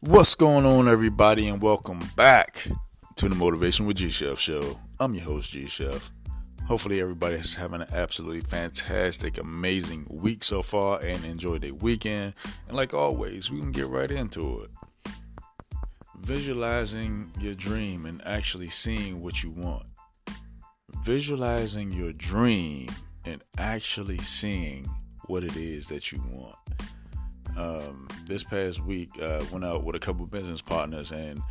What's going on, everybody, and welcome back to the Motivation with G Chef show. I'm your host, G Chef. Hopefully, everybody is having an absolutely fantastic, amazing week so far and enjoyed their weekend. And like always, we can get right into it. Visualizing your dream and actually seeing what you want. Visualizing your dream and actually seeing what it is that you want um, this past week, uh, went out with a couple business partners and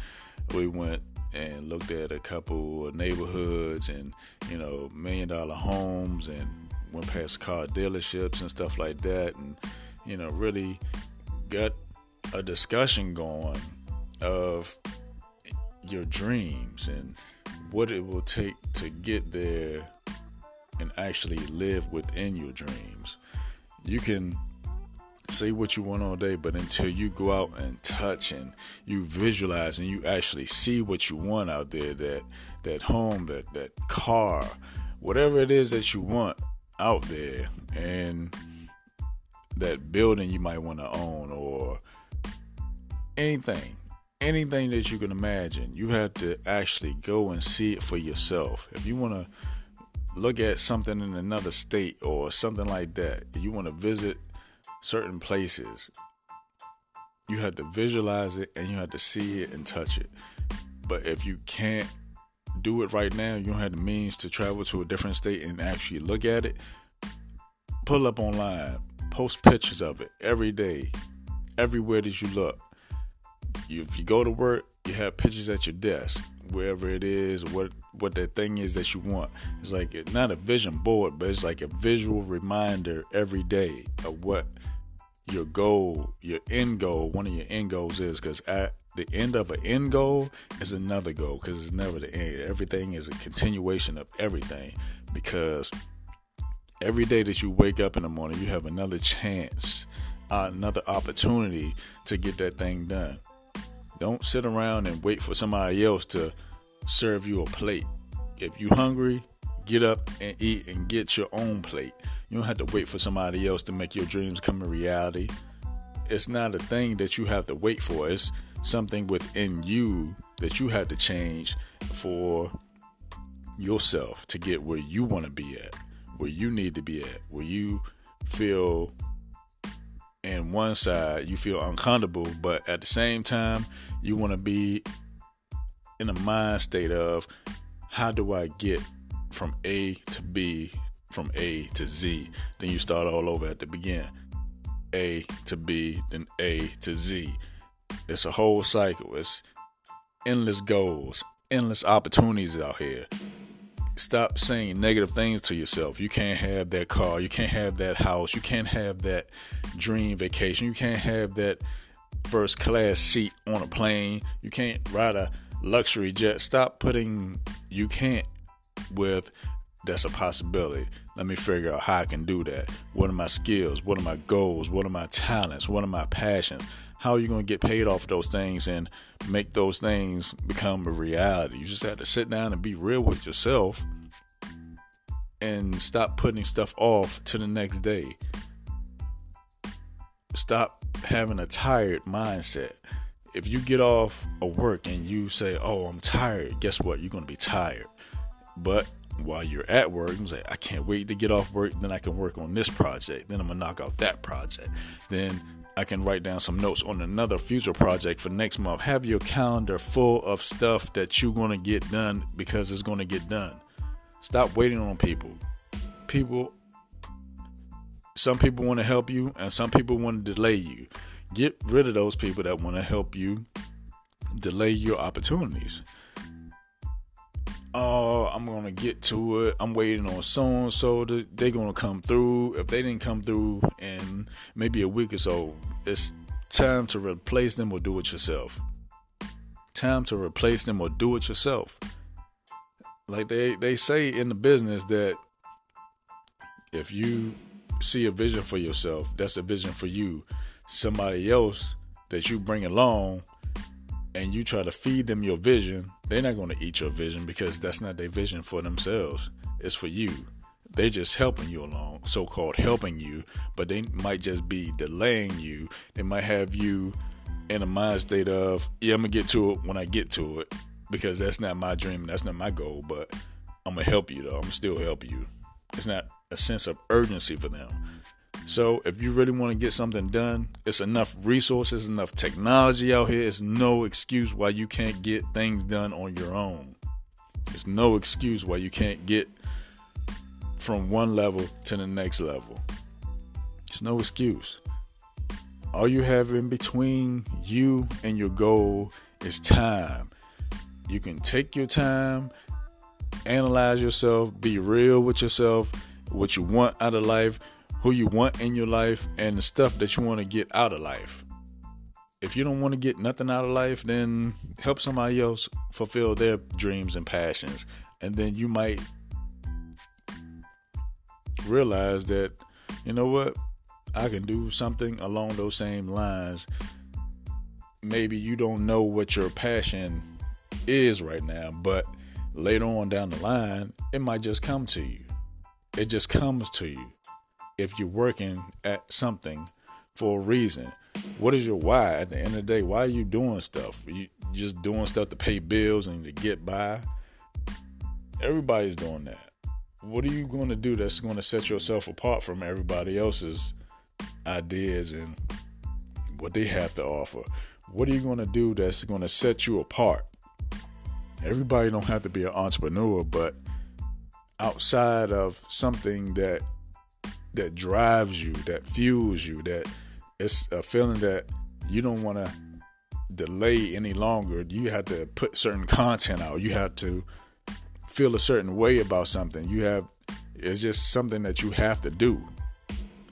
we went and looked at a couple of neighborhoods and you know million dollar homes and went past car dealerships and stuff like that and you know really got a discussion going of your dreams and what it will take to get there and actually live within your dreams. You can say what you want all day, but until you go out and touch and you visualize and you actually see what you want out there, that that home, that that car, whatever it is that you want out there, and that building you might want to own or anything, anything that you can imagine, you have to actually go and see it for yourself. If you want to look at something in another state or something like that, you want to visit certain places, you have to visualize it and you have to see it and touch it. But if you can't do it right now, you don't have the means to travel to a different state and actually look at it, pull up online, post pictures of it every day, everywhere that you look. You, if you go to work, you have pictures at your desk, wherever it is, what what that thing is that you want. It's like not a vision board, but it's like a visual reminder every day of what your goal, your end goal, one of your end goals is because at the end of an end goal is another goal because it's never the end. Everything is a continuation of everything because every day that you wake up in the morning, you have another chance, uh, another opportunity to get that thing done. Don't sit around and wait for somebody else to serve you a plate. If you're hungry, get up and eat and get your own plate. You don't have to wait for somebody else to make your dreams come a reality. It's not a thing that you have to wait for. It's something within you that you have to change for yourself to get where you want to be at, where you need to be at, where you feel in one side you feel uncomfortable, but at the same time you want to be in a mind state of how do I get from A to B, from A to Z. Then you start all over at the beginning. A to B, then A to Z. It's a whole cycle. It's endless goals, endless opportunities out here. Stop saying negative things to yourself. You can't have that car. You can't have that house. You can't have that dream vacation. You can't have that first class seat on a plane. You can't ride a luxury jet. Stop putting you can't with that's a possibility. Let me figure out how I can do that. What are my skills? What are my goals? What are my talents? What are my passions? How are you going to get paid off those things and make those things become a reality? You just have to sit down and be real with yourself and stop putting stuff off to the next day. Stop having a tired mindset. If you get off of work and you say, Oh, I'm tired, guess what? You're going to be tired. But while you're at work, you say, I can't wait to get off work. Then I can work on this project. Then I'm to knock out that project. Then I can write down some notes on another future project for next month. Have your calendar full of stuff that you're to get done because it's to get done. Stop waiting on people. People, some people want to help you and some people want to delay you. Get rid of those people that want to help you delay your opportunities oh, I'm gonna get to it. I'm waiting on so and so. They're gonna come through. If they didn't come through in maybe a week or so, it's time to replace them or do it yourself. Time to replace them or do it yourself. Like they, they say in the business that if you see a vision for yourself, that's a vision for you. Somebody else that you bring along and you try to feed them your vision, they're not going to eat your vision because that's not their vision for themselves. It's for you. They're just helping you along, so called helping you, but they might just be delaying you. They might have you in a mind state of, yeah, I'm gonna get to it when I get to it, because that's not my dream, that's not my goal, but I'm gonna help you though. I'm still help you. It's not a sense of urgency for them. So if you really want to get something done, it's enough resources, enough technology out here. It's no excuse why you can't get things done on your own. It's no excuse why you can't get from one level to the next level. It's no excuse. All you have in between you and your goal is time. You can take your time, analyze yourself, be real with yourself, what you want out of life, who you want in your life, and the stuff that you want to get out of life. If you don't want to get nothing out of life, then help somebody else fulfill their dreams and passions. And then you might realize that, you know what, I can do something along those same lines. Maybe you don't know what your passion is right now, but later on down the line, it might just come to you. It just comes to you if you're working at something for a reason. What is your why at the end of the day? Why are you doing stuff? You just doing stuff to pay bills and to get by? Everybody's doing that. What are you going to do that's going to set yourself apart from everybody else's ideas and what they have to offer? What are you going to do that's going to set you apart? Everybody don't have to be an entrepreneur, but outside of something that that drives you, that fuels you, that it's a feeling that you don't want to delay any longer. You have to put certain content out. You have to feel a certain way about something. You have it's just something that you have to do.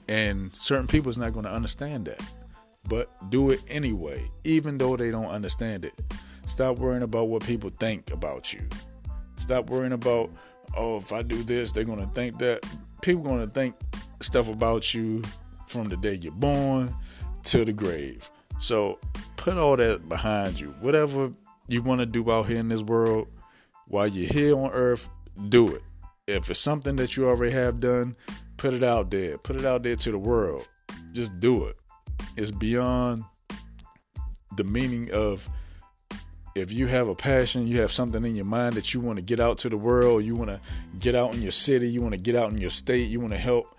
And certain people's not going to understand that. But do it anyway, even though they don't understand it. Stop worrying about what people think about you. Stop worrying about, oh, if I do this, they're going to think that. People going to think stuff about you from the day you're born to the grave. So put all that behind you. Whatever you want to do out here in this world, while you're here on earth, do it. If it's something that you already have done, put it out there. Put it out there to the world. Just do it. It's beyond the meaning of if you have a passion, you have something in your mind that you want to get out to the world, you want to get out in your city, you want to get out in your state, you want to help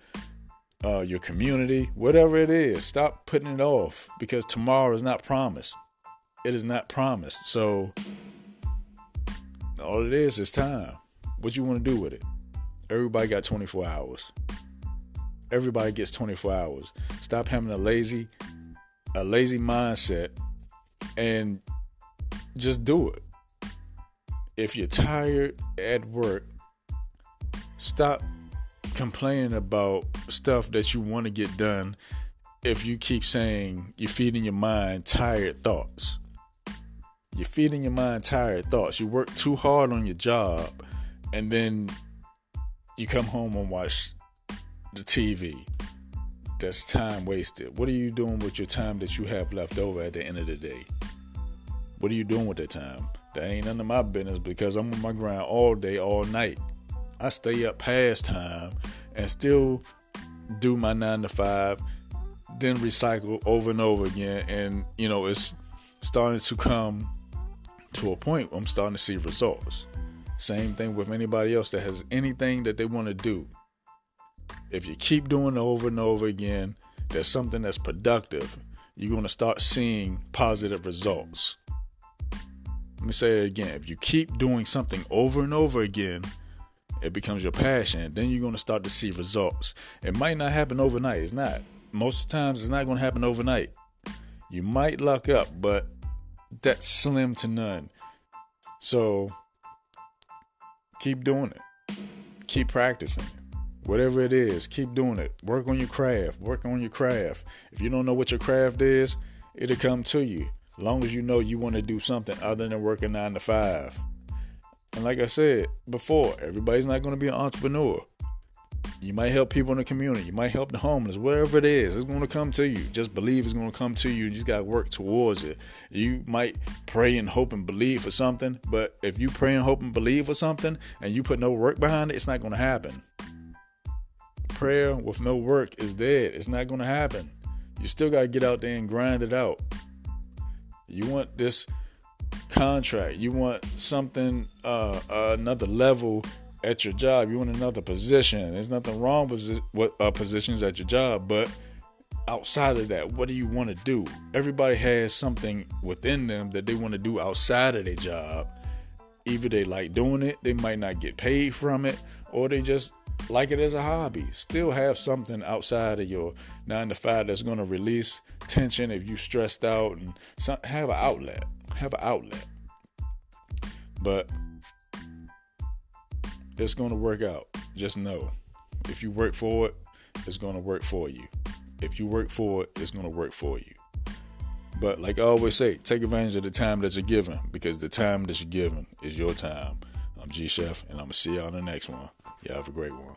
uh, your community, whatever it is, stop putting it off because tomorrow is not promised. It is not promised. So all it is is time. What you want to do with it? Everybody got 24 hours. Everybody gets 24 hours. Stop having a lazy, a lazy mindset, and just do it. If you're tired at work, stop complaining about stuff that you want to get done if you keep saying you're feeding your mind tired thoughts. You're feeding your mind tired thoughts. You work too hard on your job and then you come home and watch the TV. That's time wasted. What are you doing with your time that you have left over at the end of the day? What are you doing with that time? That ain't none of my business because I'm on my grind all day, all night. I stay up past time and still do my nine to five, then recycle over and over again. And, you know, it's starting to come to a point where I'm starting to see results. Same thing with anybody else that has anything that they want to do. If you keep doing it over and over again, there's something that's productive. You're going to start seeing positive results. Let me say it again. If you keep doing something over and over again, it becomes your passion. Then you're going to start to see results. It might not happen overnight. It's not. Most of the times, it's not going to happen overnight. You might luck up, but that's slim to none. So keep doing it. Keep practicing. Whatever it is, keep doing it. Work on your craft. Work on your craft. If you don't know what your craft is, it'll come to you. Long as you know you want to do something other than working nine to five. And like I said before, everybody's not going to be an entrepreneur. You might help people in the community. You might help the homeless. Whatever it is, it's going to come to you. Just believe it's going to come to you. And you just got to work towards it. You might pray and hope and believe for something, but if you pray and hope and believe for something and you put no work behind it, it's not going to happen. Prayer with no work is dead. It's not going to happen. You still got to get out there and grind it out. You want this contract. You want something, uh, another level at your job. You want another position. There's nothing wrong with uh, positions at your job, but outside of that, what do you want to do? Everybody has something within them that they want to do outside of their job. Either they like doing it, they might not get paid from it, or they just like it as a hobby. Still have something outside of your nine to five that's going to release tension if you stressed out and some, have an outlet. Have an outlet. But it's going to work out. Just know if you work for it, it's going to work for you. If you work for it, it's going to work for you. But like I always say, take advantage of the time that you're given because the time that you're given is your time. I'm G Chef, and I'm going to see y'all in the next one. Y'all have a great one.